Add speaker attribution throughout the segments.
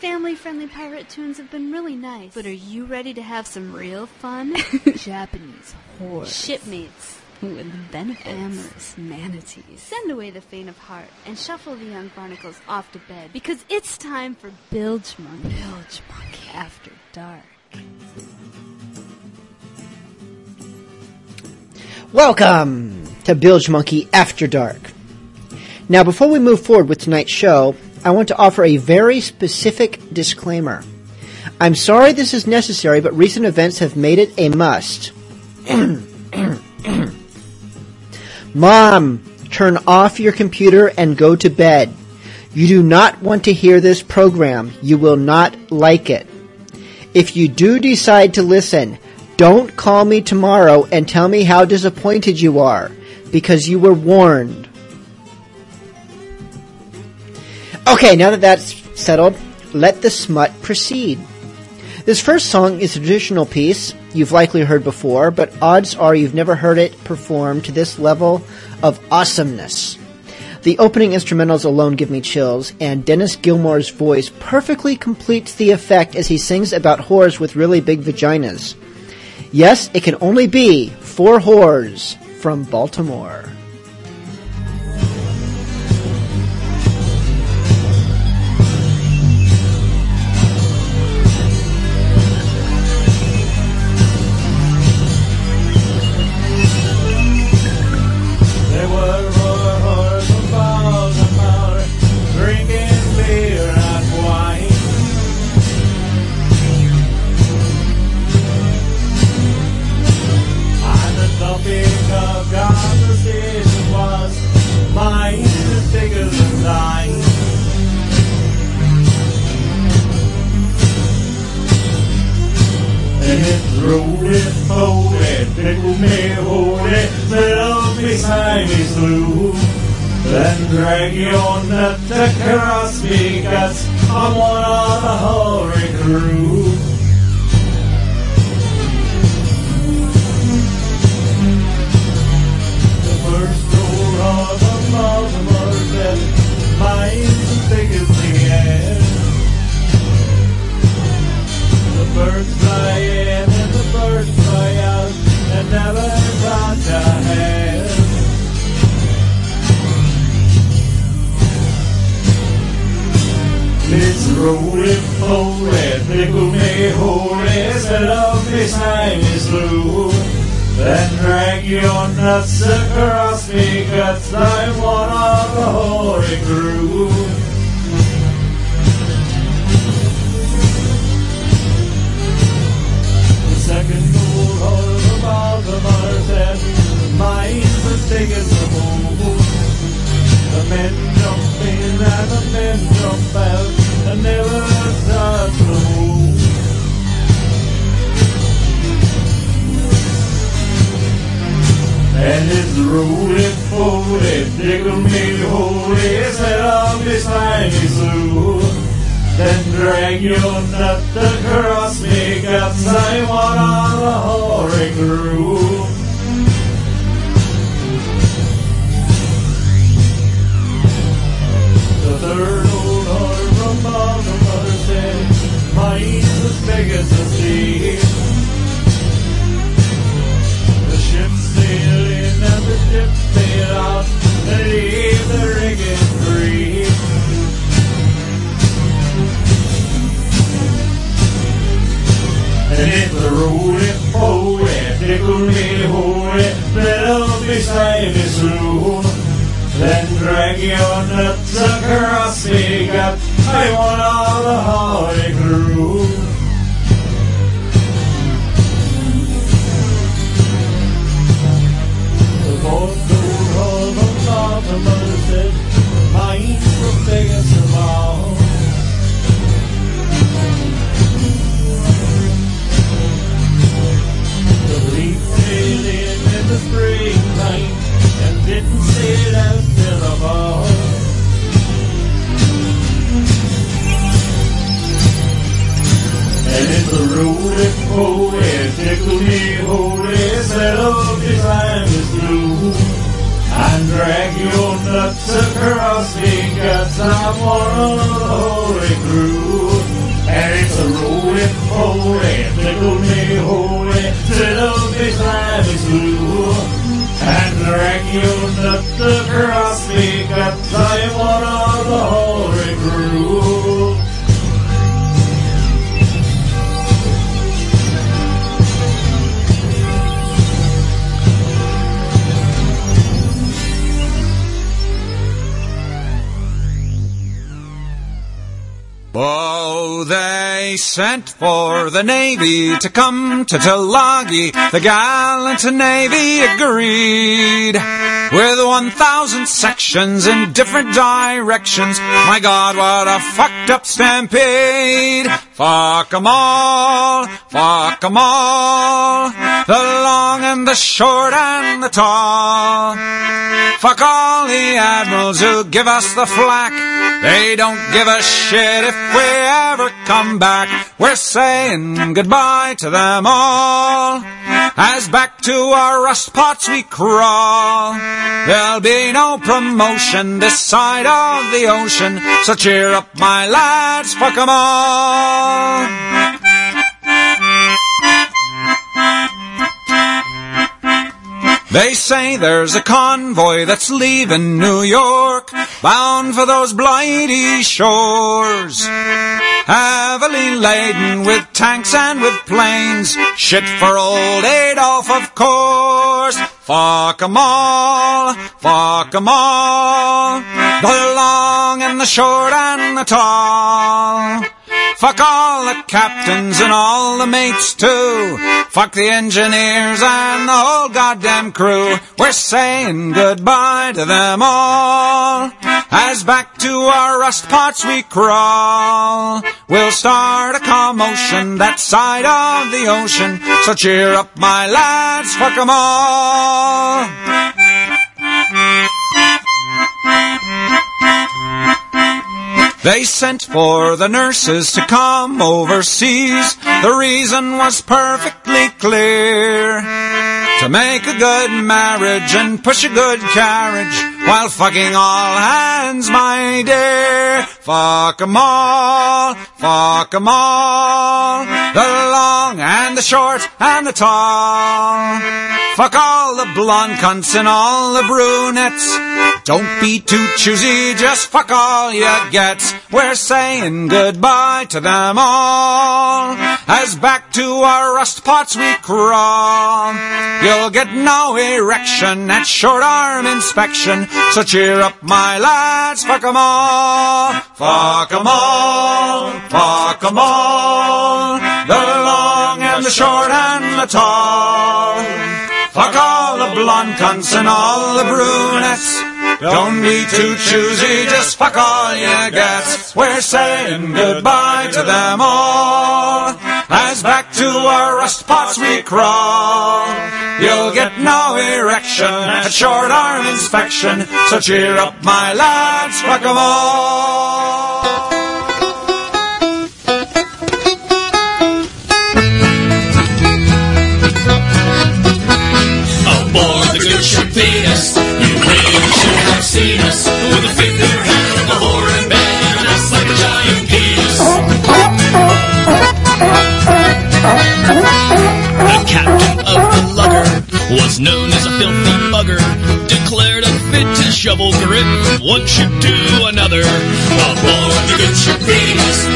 Speaker 1: family friendly pirate tunes have been really nice. But are you ready to have some real fun?
Speaker 2: Japanese horror.
Speaker 1: Shipmates.
Speaker 2: With benefits.
Speaker 1: Amorous manatees. Send away the faint of heart and shuffle the young barnacles off to bed because it's time for Bilgemunky.
Speaker 2: Bilge Monkey After Dark.
Speaker 3: Welcome to Bilgemunky After Dark. Now, before we move forward with tonight's show, I want to offer a very specific disclaimer. I'm sorry this is necessary, but recent events have made it a must. Mom, turn off your computer and go to bed. You do not want to hear this program. You will not like it. If you do decide to listen, don't call me tomorrow and tell me how disappointed you are, because you were warned. Okay, now that that's settled, let the smut proceed. This first song is a traditional piece you've likely heard before, but odds are you've never heard it performed to this level of awesomeness. The opening instrumentals alone give me chills, and Dennis Gilmore's voice perfectly completes the effect as he sings about whores with really big vaginas. Yes, it can only be four whores from Baltimore.
Speaker 4: Let up beside me slew. Then drag your nut across me guts, I'm one of the hoary crew. The first door of the Baltimore said, mine's big as the air. The birds fly in never touch a hair. It's rolling, holy, pickle me holy, set up beside me slew. Then drag your nuts across me guts, I'm one of the hoary crew. Big as the moon. The men jump in and the men jump out and never touch the moon. And it's rolling, holy, tickle me holy, set up beside me Sue. Then drag your nut across me guts, I want on the hoary crew. Big as the sea. The ship sailed in and the ship sailed out, and leave the rigging free. And if the rolling holy, tickle let up beside me soon. Then drag your nuts across me gut, I want all the
Speaker 5: They sent for the Navy to come to Tulagi. The gallant Navy agreed. With 1,000 sections in different directions. My God, what a fucked up stampede. Fuck 'em all, fuck 'em all. The long and the short and the tall. Fuck all the admirals who give us the flack. They don't give a shit if we ever come back. We're saying goodbye to them all. As back to our rust pots we crawl. There'll be no promotion this side of the ocean. So cheer up, my lads, fuck 'em all. They say there's a convoy that's leaving New York, bound for those blighty shores. Heavily laden with tanks and with planes, shit for old Adolf, of course. Fuck 'em all, fuck 'em all, the long and the short and the tall. Fuck all the captains and all the mates too. Fuck the engineers and the whole goddamn crew. We're saying goodbye to them all. As back to our rust pots we crawl. We'll start a commotion that side of the ocean. So cheer up my lads, fuck 'em all. They sent for the nurses to come overseas. The reason was perfectly clear. To make a good marriage and push a good carriage while fucking all hands, my dear. Fuck 'em all, fuck 'em all. The long and the short and the tall. Fuck all the blonde cunts and all the brunettes. Don't be too choosy, just fuck all you get. We're saying goodbye to them all. As back to our rust pots we crawl. You'll get no erection at short arm inspection. So cheer up, my lads, fuck 'em all. Fuck 'em all, fuck 'em all. The long and the short and the tall. Fuck all the blonde cunts and all the brunettes. Don't be too choosy, just fuck all you get. We're saying goodbye to them all. As back to our rust pots we crawl. You'll get no erection at short arm inspection. So cheer up, my lads, fuck 'em all.
Speaker 6: One ship to another. Aboard the good ship Venus,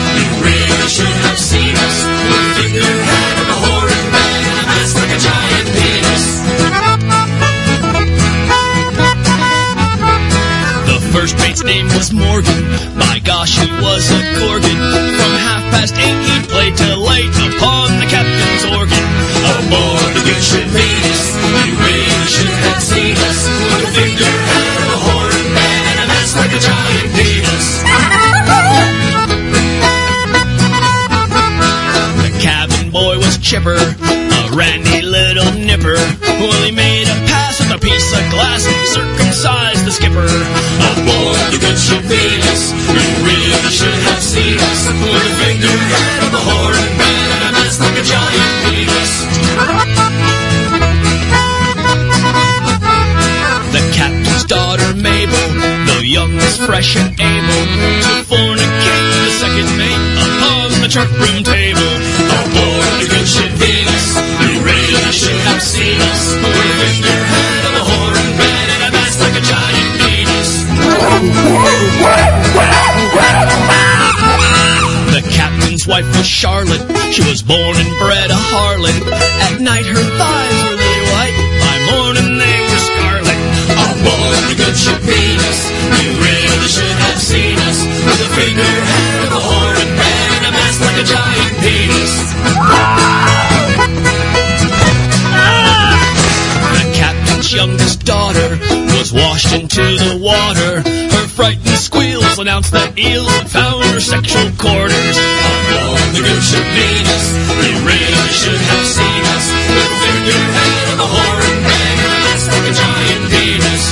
Speaker 6: the water. Her frightened squeals announced that eels had found her sexual quarters. Aboard the good ship Venus, you really should have seen us. With a figurehead of a ran a mast like a giant penis.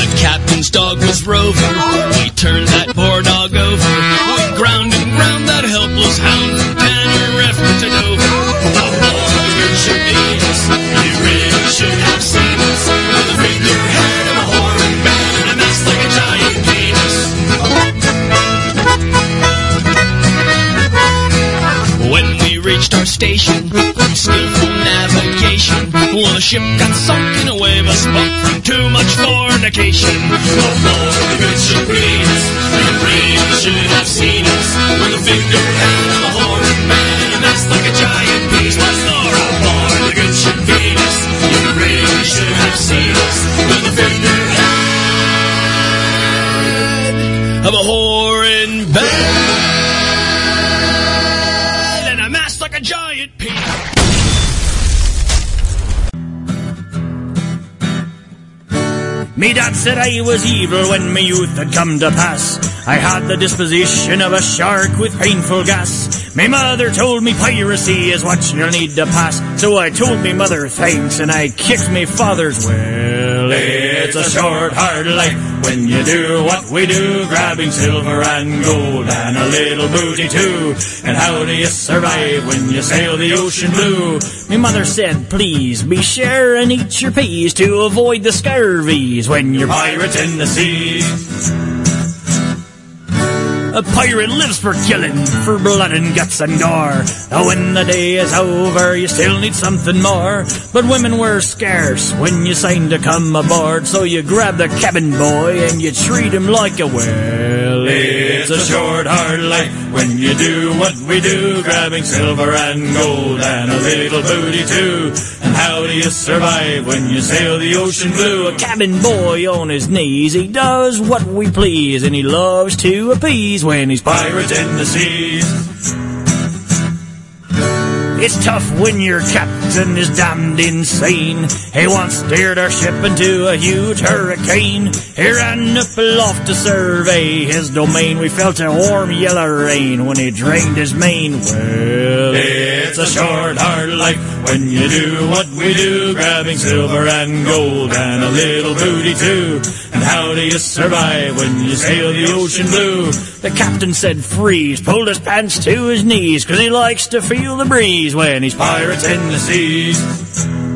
Speaker 6: The captain's dog was Rover. We turned that station, skillful navigation, well, the ship got sunk in a wave of smoke from too much fornication. Aboard the good ship Venus, you really should have seen us. With a figurehead of a horn and man, and that's like a giant piece. Once more, aboard the good ship Venus, you really should have seen us. With a figurehead of a whore in bed,
Speaker 7: Me dad said I was evil when my youth had come to pass. I had the disposition of a shark with painful gas. My mother told me piracy is what you'll need to pass. So I told me mother thanks and I kicked me father's well. It's a short, hard life when you do what we do, grabbing silver and gold and a little booty too. And how do you survive when you sail the ocean blue? My mother said, please be sure and eat your peas to avoid the scurvies when you're pirates in the seas. A pirate lives for killing, for blood and guts and gore. Now when the day is over, you still need something more. But women were scarce when you signed to come aboard, so you grab the cabin boy and you treat him like a well. It's a short, hard life when you do what we do, grabbing silver and gold and a little booty too. How do you survive when you sail the ocean blue? A cabin boy on his knees, he does what we please, and he loves to appease when he's pirates in the seas. It's tough when you're captain is damned insane. He once steered our ship into a huge hurricane. He ran up aloft to survey his domain. We felt a warm yellow rain when he drained his main. Well, it's a short, hard life when you do what we do, grabbing silver and gold and a little booty too. And how do you survive when you sail the ocean blue? The captain said freeze, pulled his pants to his knees, cause he likes to feel the breeze when he's pirates in the seas.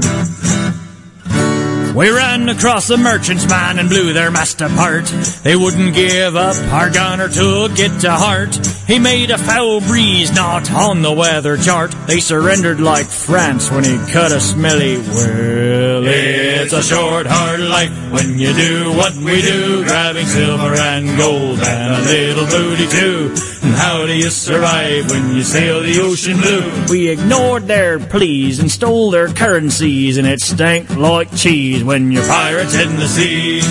Speaker 7: We ran across a merchants, man, and blew their mast apart. They wouldn't give up, our gunner took it to heart. He made a foul breeze, not on the weather chart. They surrendered like France when he cut a smelly well. It's a short, hard life when you do what we do, grabbing silver and gold and a little booty too. And how do you survive when you sail the ocean blue? We ignored their pleas and stole their currencies, and it stank like cheese when you're pirates in the seas.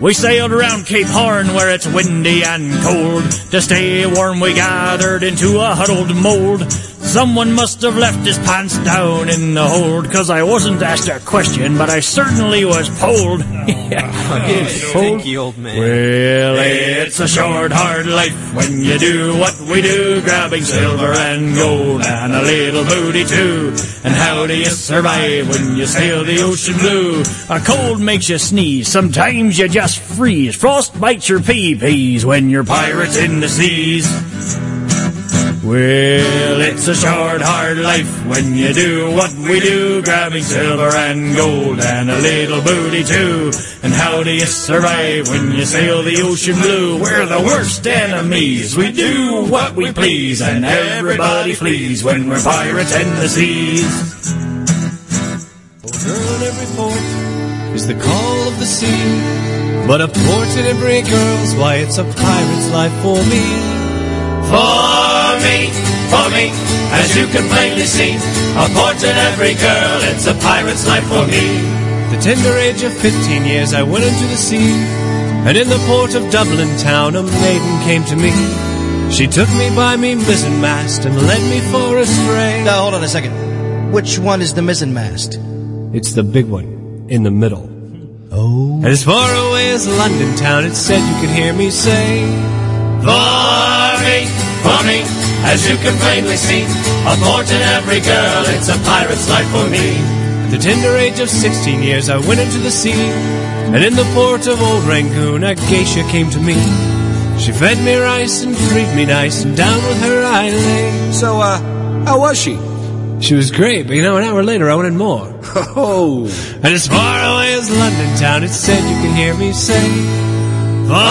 Speaker 7: We sailed around Cape Horn where it's windy and cold. To stay warm, we gathered into a huddled mold. Someone must have left his pants down in the hold, cause I wasn't asked a question, but I certainly was polled.
Speaker 8: Stinky old man.
Speaker 7: Well, it's a short, hard life when you do what we do, grabbing silver and gold and a little booty too. And how do you survive when you sail the ocean blue? A cold makes you sneeze, sometimes you just freeze. Frost bites your pee-pees when you're pirates in the seas. Well, it's a short, hard life when you do what we do, grabbing silver and gold and a little booty too. And how do you survive when you sail the ocean blue? We're the worst enemies. We do what we please, and everybody flees when we're pirates in the seas.
Speaker 8: Girl, every port
Speaker 9: is the call of the sea. But a port in every girl's, why it's a pirate's life for me.
Speaker 10: For me, for me, as you can plainly see, a port in every girl, it's a pirate's life for me.
Speaker 9: The tender age of fifteen years I went into the sea, and in the port of Dublin town a maiden came to me. She took me by me mizzen mast and led me for a stray.
Speaker 11: Now, hold on a second. Which one is the mizzen mast?
Speaker 9: It's the big one, in the middle.
Speaker 11: Oh.
Speaker 9: And as far away as London town, it said you could hear me say,
Speaker 10: For me, for me, as you can plainly see, a port in every girl, it's a pirate's life for me.
Speaker 9: At the tender age of sixteen years, I went into the sea, and in the port of Old Rangoon, a geisha came to me. She fed me rice and treated me nice, and down with her I lay.
Speaker 12: So, uh, how was she?
Speaker 9: She was great, but you know, an hour later I wanted more.
Speaker 12: Oh,
Speaker 9: And as far away as London town, it said you can hear me say,
Speaker 10: For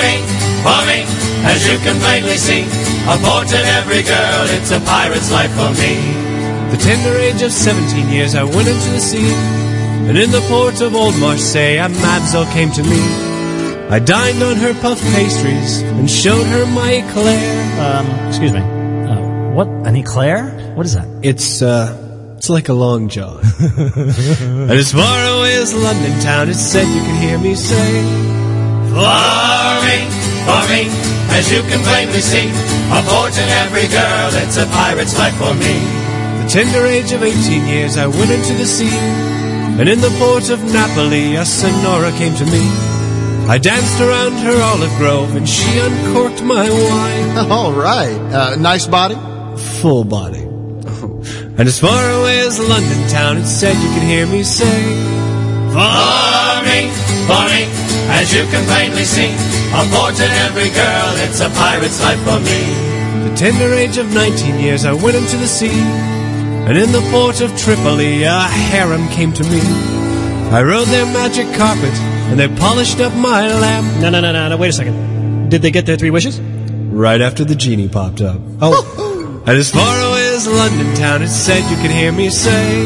Speaker 10: me, for me, as you can plainly see, a port in every girl, it's a pirate's life for me.
Speaker 9: The tender age of seventeen years, I went into the sea, and in the port of Old Marseille, a mamselle came to me. I dined on her puff pastries and showed her my eclair.
Speaker 13: Um, excuse me. Uh, what? An eclair? What is that?
Speaker 9: It's uh, it's like a long john. and as far away as London town, it said you could hear me say,
Speaker 10: For me, for me, as you can plainly see, a port in every girl, it's a pirate's life for me.
Speaker 9: The tender age of eighteen years, I went into the sea, and in the port of Napoli, a Sonora came to me. I danced around her olive grove, and she uncorked my wine.
Speaker 11: All right. Uh, nice body?
Speaker 9: Full body. And as far away as London town, it said you could hear me say,
Speaker 10: For me, for me, as you can plainly see, a port in every girl, it's a pirate's life for me.
Speaker 9: The tender age of nineteen years, I went into the sea, and in the port of Tripoli, a harem came to me. I rode their magic carpet, and they polished up my lamp.
Speaker 13: No, no, no, no, no. Wait a second. Did they get their three wishes?
Speaker 9: Right after the genie popped up. Oh. and as far away as London town, it said you could hear me say,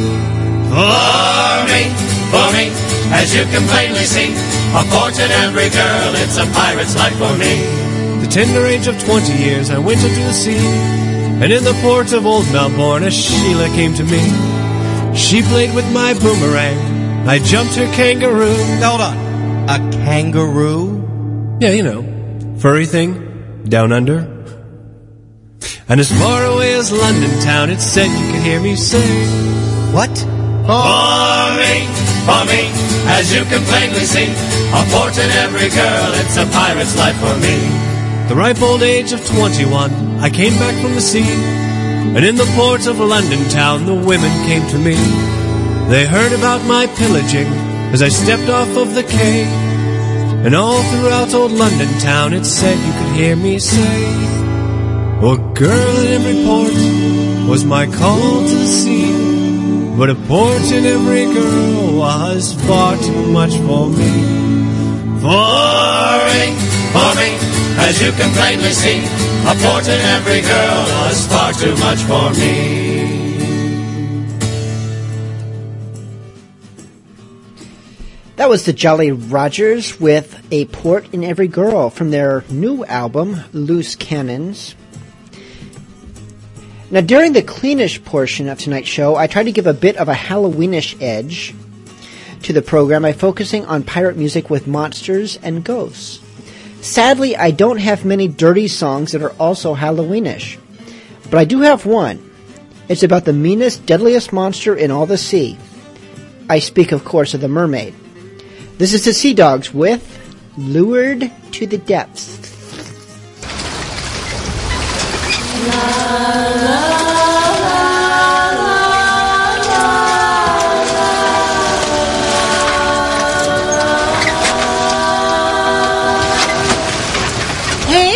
Speaker 10: For me, for me, as you can plainly see, a port in every girl, it's a pirate's life for me.
Speaker 9: The tender age of twenty years, I went into the sea, and in the port of Old Melbourne, a Sheila came to me. She played with my boomerang. I jumped her kangaroo.
Speaker 11: Hold on. A kangaroo?
Speaker 9: Yeah, you know, furry thing, down under. And as far away as London town, it said you could hear me say,
Speaker 11: What?
Speaker 10: For me, as you can plainly see, a port in every girl, it's a pirate's life for me.
Speaker 9: The ripe old age of 21, I came back from the sea, and in the port of London town, the women came to me. They heard about my pillaging as I stepped off of the quay, and all throughout old London town, it said you could hear me say, "A girl in every port was my call to the sea, but a port in every girl was far too much for me."
Speaker 10: For me, for me, as you can plainly see, a port in every girl was far too much for me.
Speaker 3: That was the Jolly Rogers with A Port in Every Girl from their new album, Loose Cannons. Now, during the cleanish portion of tonight's show, I tried to give a bit of a Halloweenish edge to the program by focusing on pirate music with monsters and ghosts. Sadly, I don't have many dirty songs that are also Halloweenish, but I do have one. It's about the meanest, deadliest monster in all the sea. I speak, of course, of the mermaid. This is the Sea Dogs with Lured to the Depths.
Speaker 14: Hey,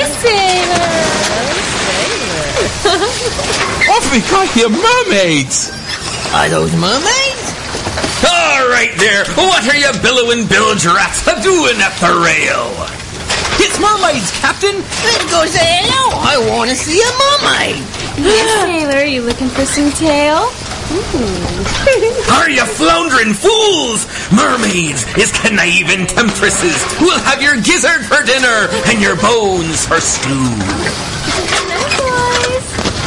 Speaker 14: sailor!
Speaker 12: Off we got here, mermaids!
Speaker 14: Are those mermaids?
Speaker 15: All right there. What are you billowing bilge rats doing at the rail?
Speaker 14: It's mermaids, Captain! There goes say hello! I want to see a mermaid!
Speaker 1: Yes, Taylor, are you looking for some tail?
Speaker 15: are you floundering fools? Mermaids is to and temptresses. We'll have your gizzard for dinner and your bones for stew.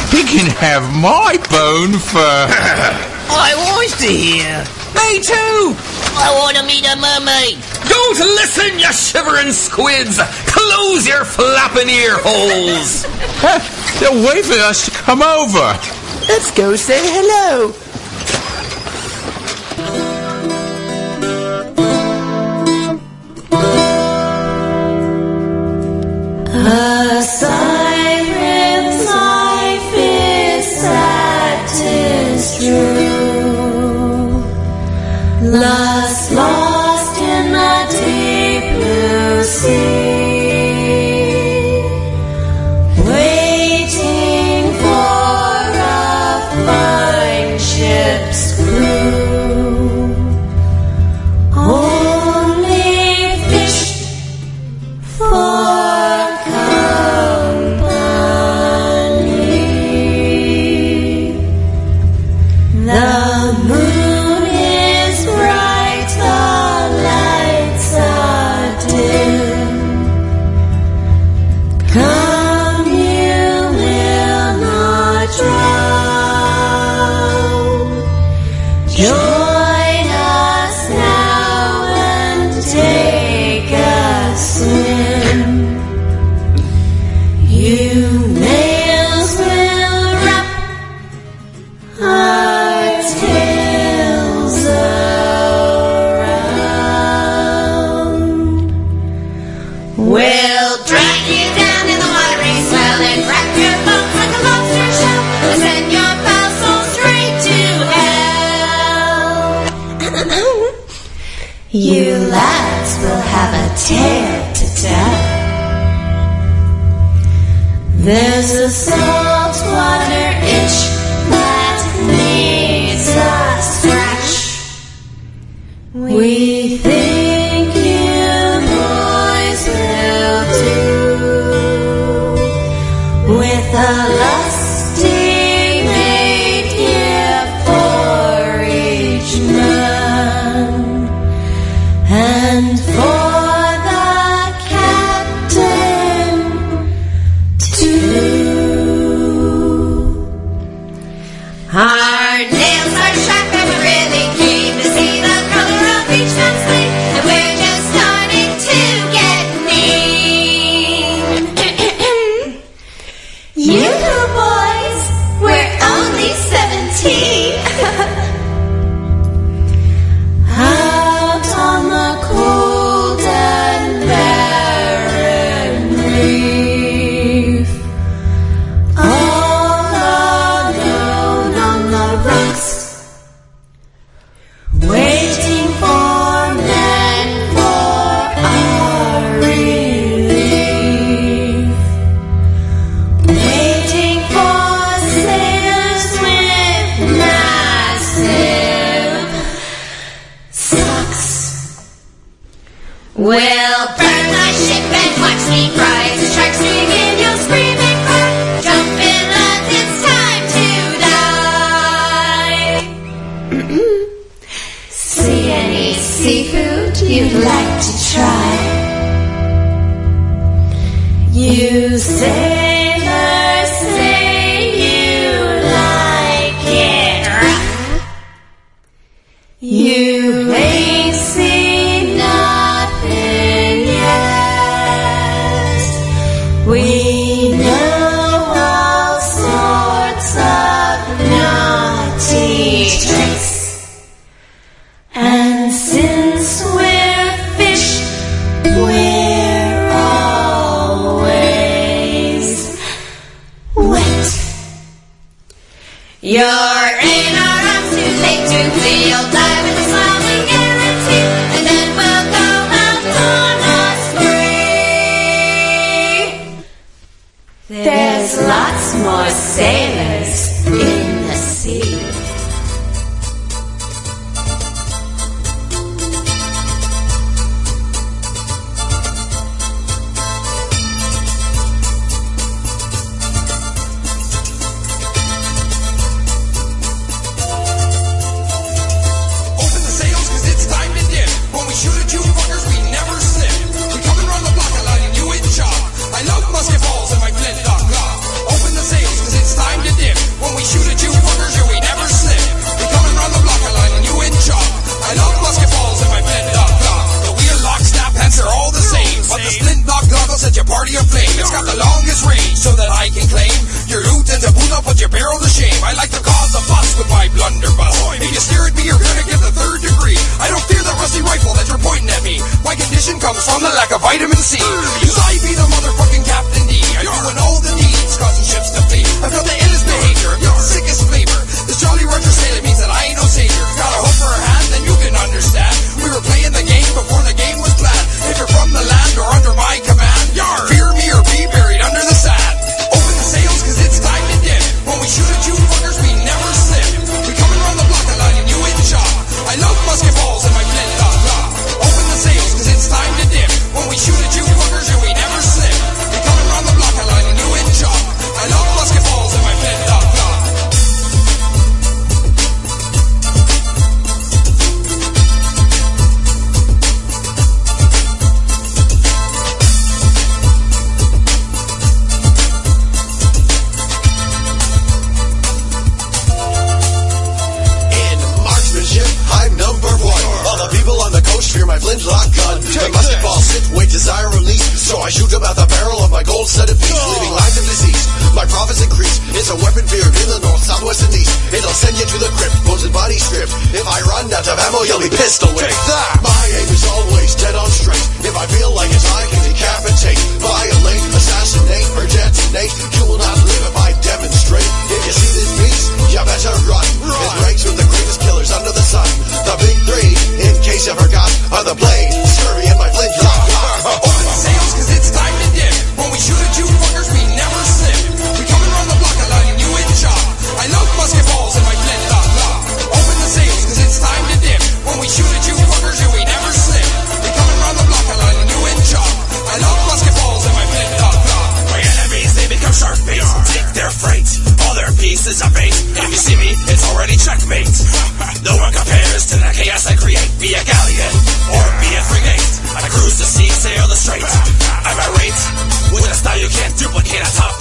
Speaker 5: He can have my bone for...
Speaker 14: I want to hear.
Speaker 15: Me too.
Speaker 14: I want to meet a mermaid.
Speaker 15: Don't listen, you shivering squids! Close your flapping ear holes!
Speaker 5: They're waiting us to come over!
Speaker 14: Let's go say hello!
Speaker 16: A siren's life is sad, true. Life. love. You're in our arms, Too late to
Speaker 17: feel. old flintlock
Speaker 18: gun. The musket ball sit, wait, desire release. So I shoot about the barrel of my gold set studded piece, oh. leaving lines of disease. My profits increase. It's a weapon feared in the north, southwest, and east. It'll send you to the crypt, bones and body stripped. If I run out of ammo, you'll be pistol whipped. Take that! My aim is always dead on straight. If I feel like it, I can decapitate, violate, assassinate, or detonate.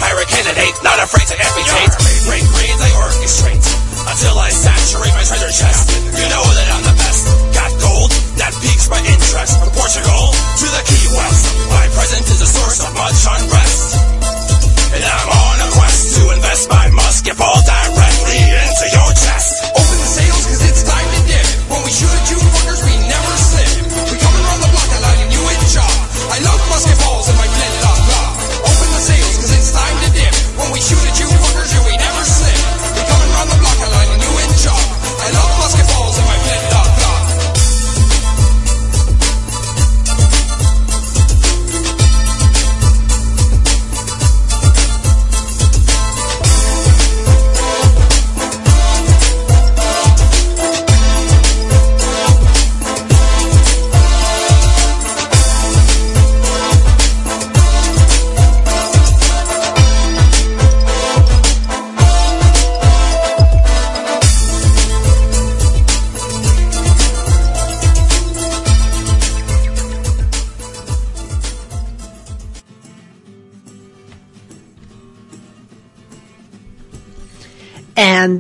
Speaker 15: Pirate candidate, not afraid to amputate.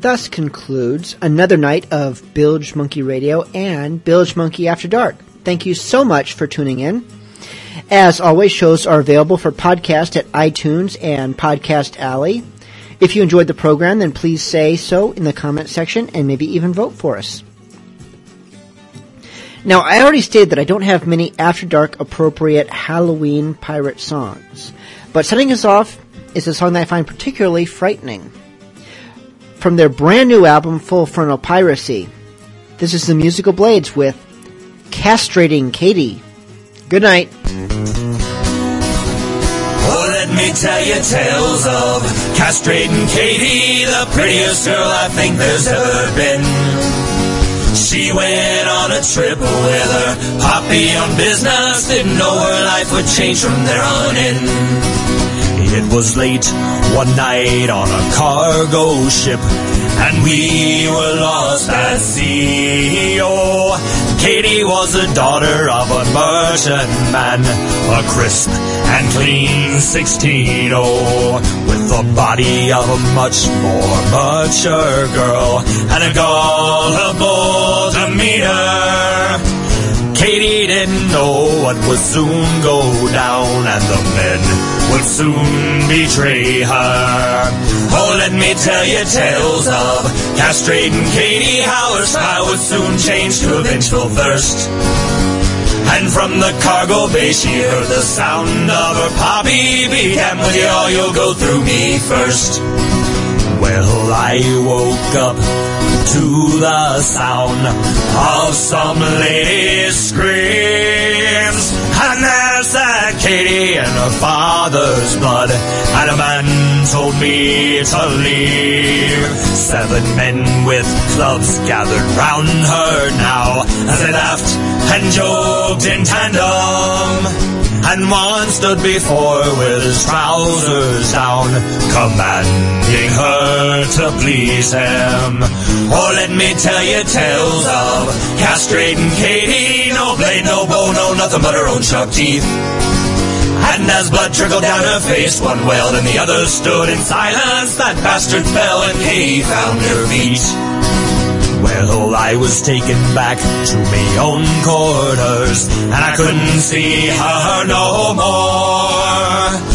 Speaker 3: Thus concludes another night of Bilgemunky Radio and Bilgemunky After Dark. Thank you so much for tuning in. As always, shows are available for podcast at iTunes and Podcast Alley. If you enjoyed the program, then please say so in the comment section and maybe even vote for us. Now, I already stated that I don't have many After Dark appropriate Halloween pirate songs, but setting us off is a song that I find particularly frightening. From their brand new album, Full Frontal Piracy, this is the Musical Blades with Castrating Katie. Good night.
Speaker 6: Oh, let me tell you tales of castrating Katie, the prettiest girl I think there's ever been. She went on a trip with her poppy on business, didn't know her life would change from there on in. It was late one night on a cargo ship, and we were lost at sea. Oh, Katie was the daughter of a merchantman, a crisp and clean 16 oh, with the body of a much more mature girl and a gullible demeanor.
Speaker 10: Katie didn't know what would soon go down, and the men would soon betray her. Oh, let me tell you tales of castrating Katie, how her style would soon change to a vengeful thirst. And from the cargo bay she heard the sound of her poppy. Be damned with you all, you'll go through me first. Well, I woke up to the sound of some lady's screams. And there sat Katie in her father's blood. And a man told me to leave. Seven men with clubs gathered round her now as they laughed and joked in tandem. And one stood before with his trousers down, commanding her to please him. Oh, let me tell you tales of castrating Katie. No blade, no bow, no nothing but her own sharp teeth. And as blood trickled down her face, one wailed and the other stood in silence. That bastard fell and he found her feet. Well, I was taken back to my own quarters, and I couldn't see her no more.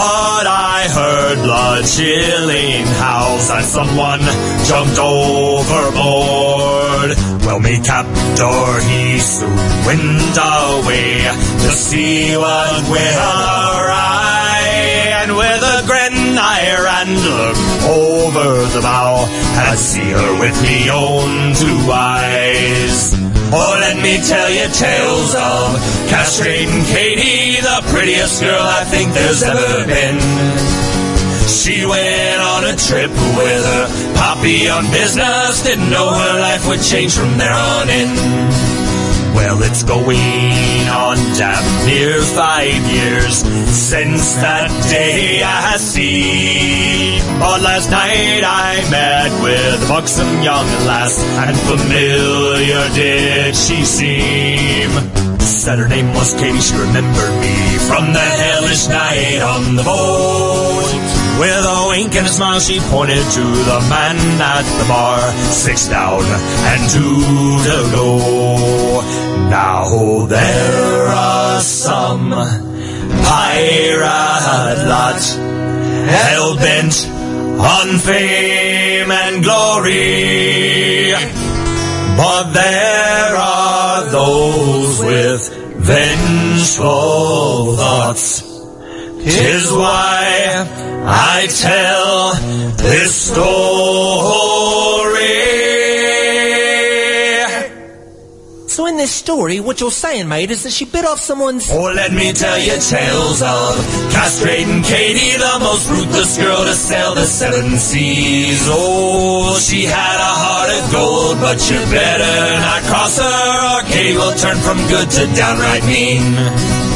Speaker 10: But I heard blood chilling howls and someone jumped overboard. Well, me captor, he soon went away to see what will awry. And with a grin I ran look over the bow, and I see her with me own two eyes. Oh, let me tell you tales of castrating Katie, the prettiest girl I think there's ever been. She went on a trip with her poppy on business. Didn't know her life would change from there on in. Well, it's going on damn near five years since that day I see. But last night I met with a buxom young lass, and familiar did she seem. Said her name was Katie, she remembered me from that hellish night on the boat. With a wink and a smile, she pointed to the man at the bar. Six down and two to go. Now there are some pirate lot hell bent on fame and glory. But there are those with vengeful thoughts. Tis why I tell this story.
Speaker 14: So in this story, what you're saying, mate, is that she bit off someone's...
Speaker 10: Oh, let me tell you tales of castrating Katie, the most ruthless girl to sail the seven seas. Oh, she had a heart of gold, but you better not cross her, or Katie will turn from good to downright mean.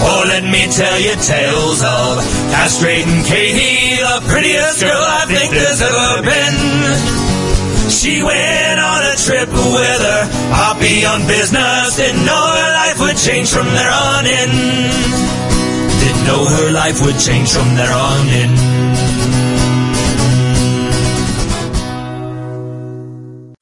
Speaker 10: Oh, let me tell you tales of castrating Katie, the prettiest girl I think there's ever been. She went on a trip with her poppy on business. Didn't know her life would change from there on in. Didn't know her life would change from there on in.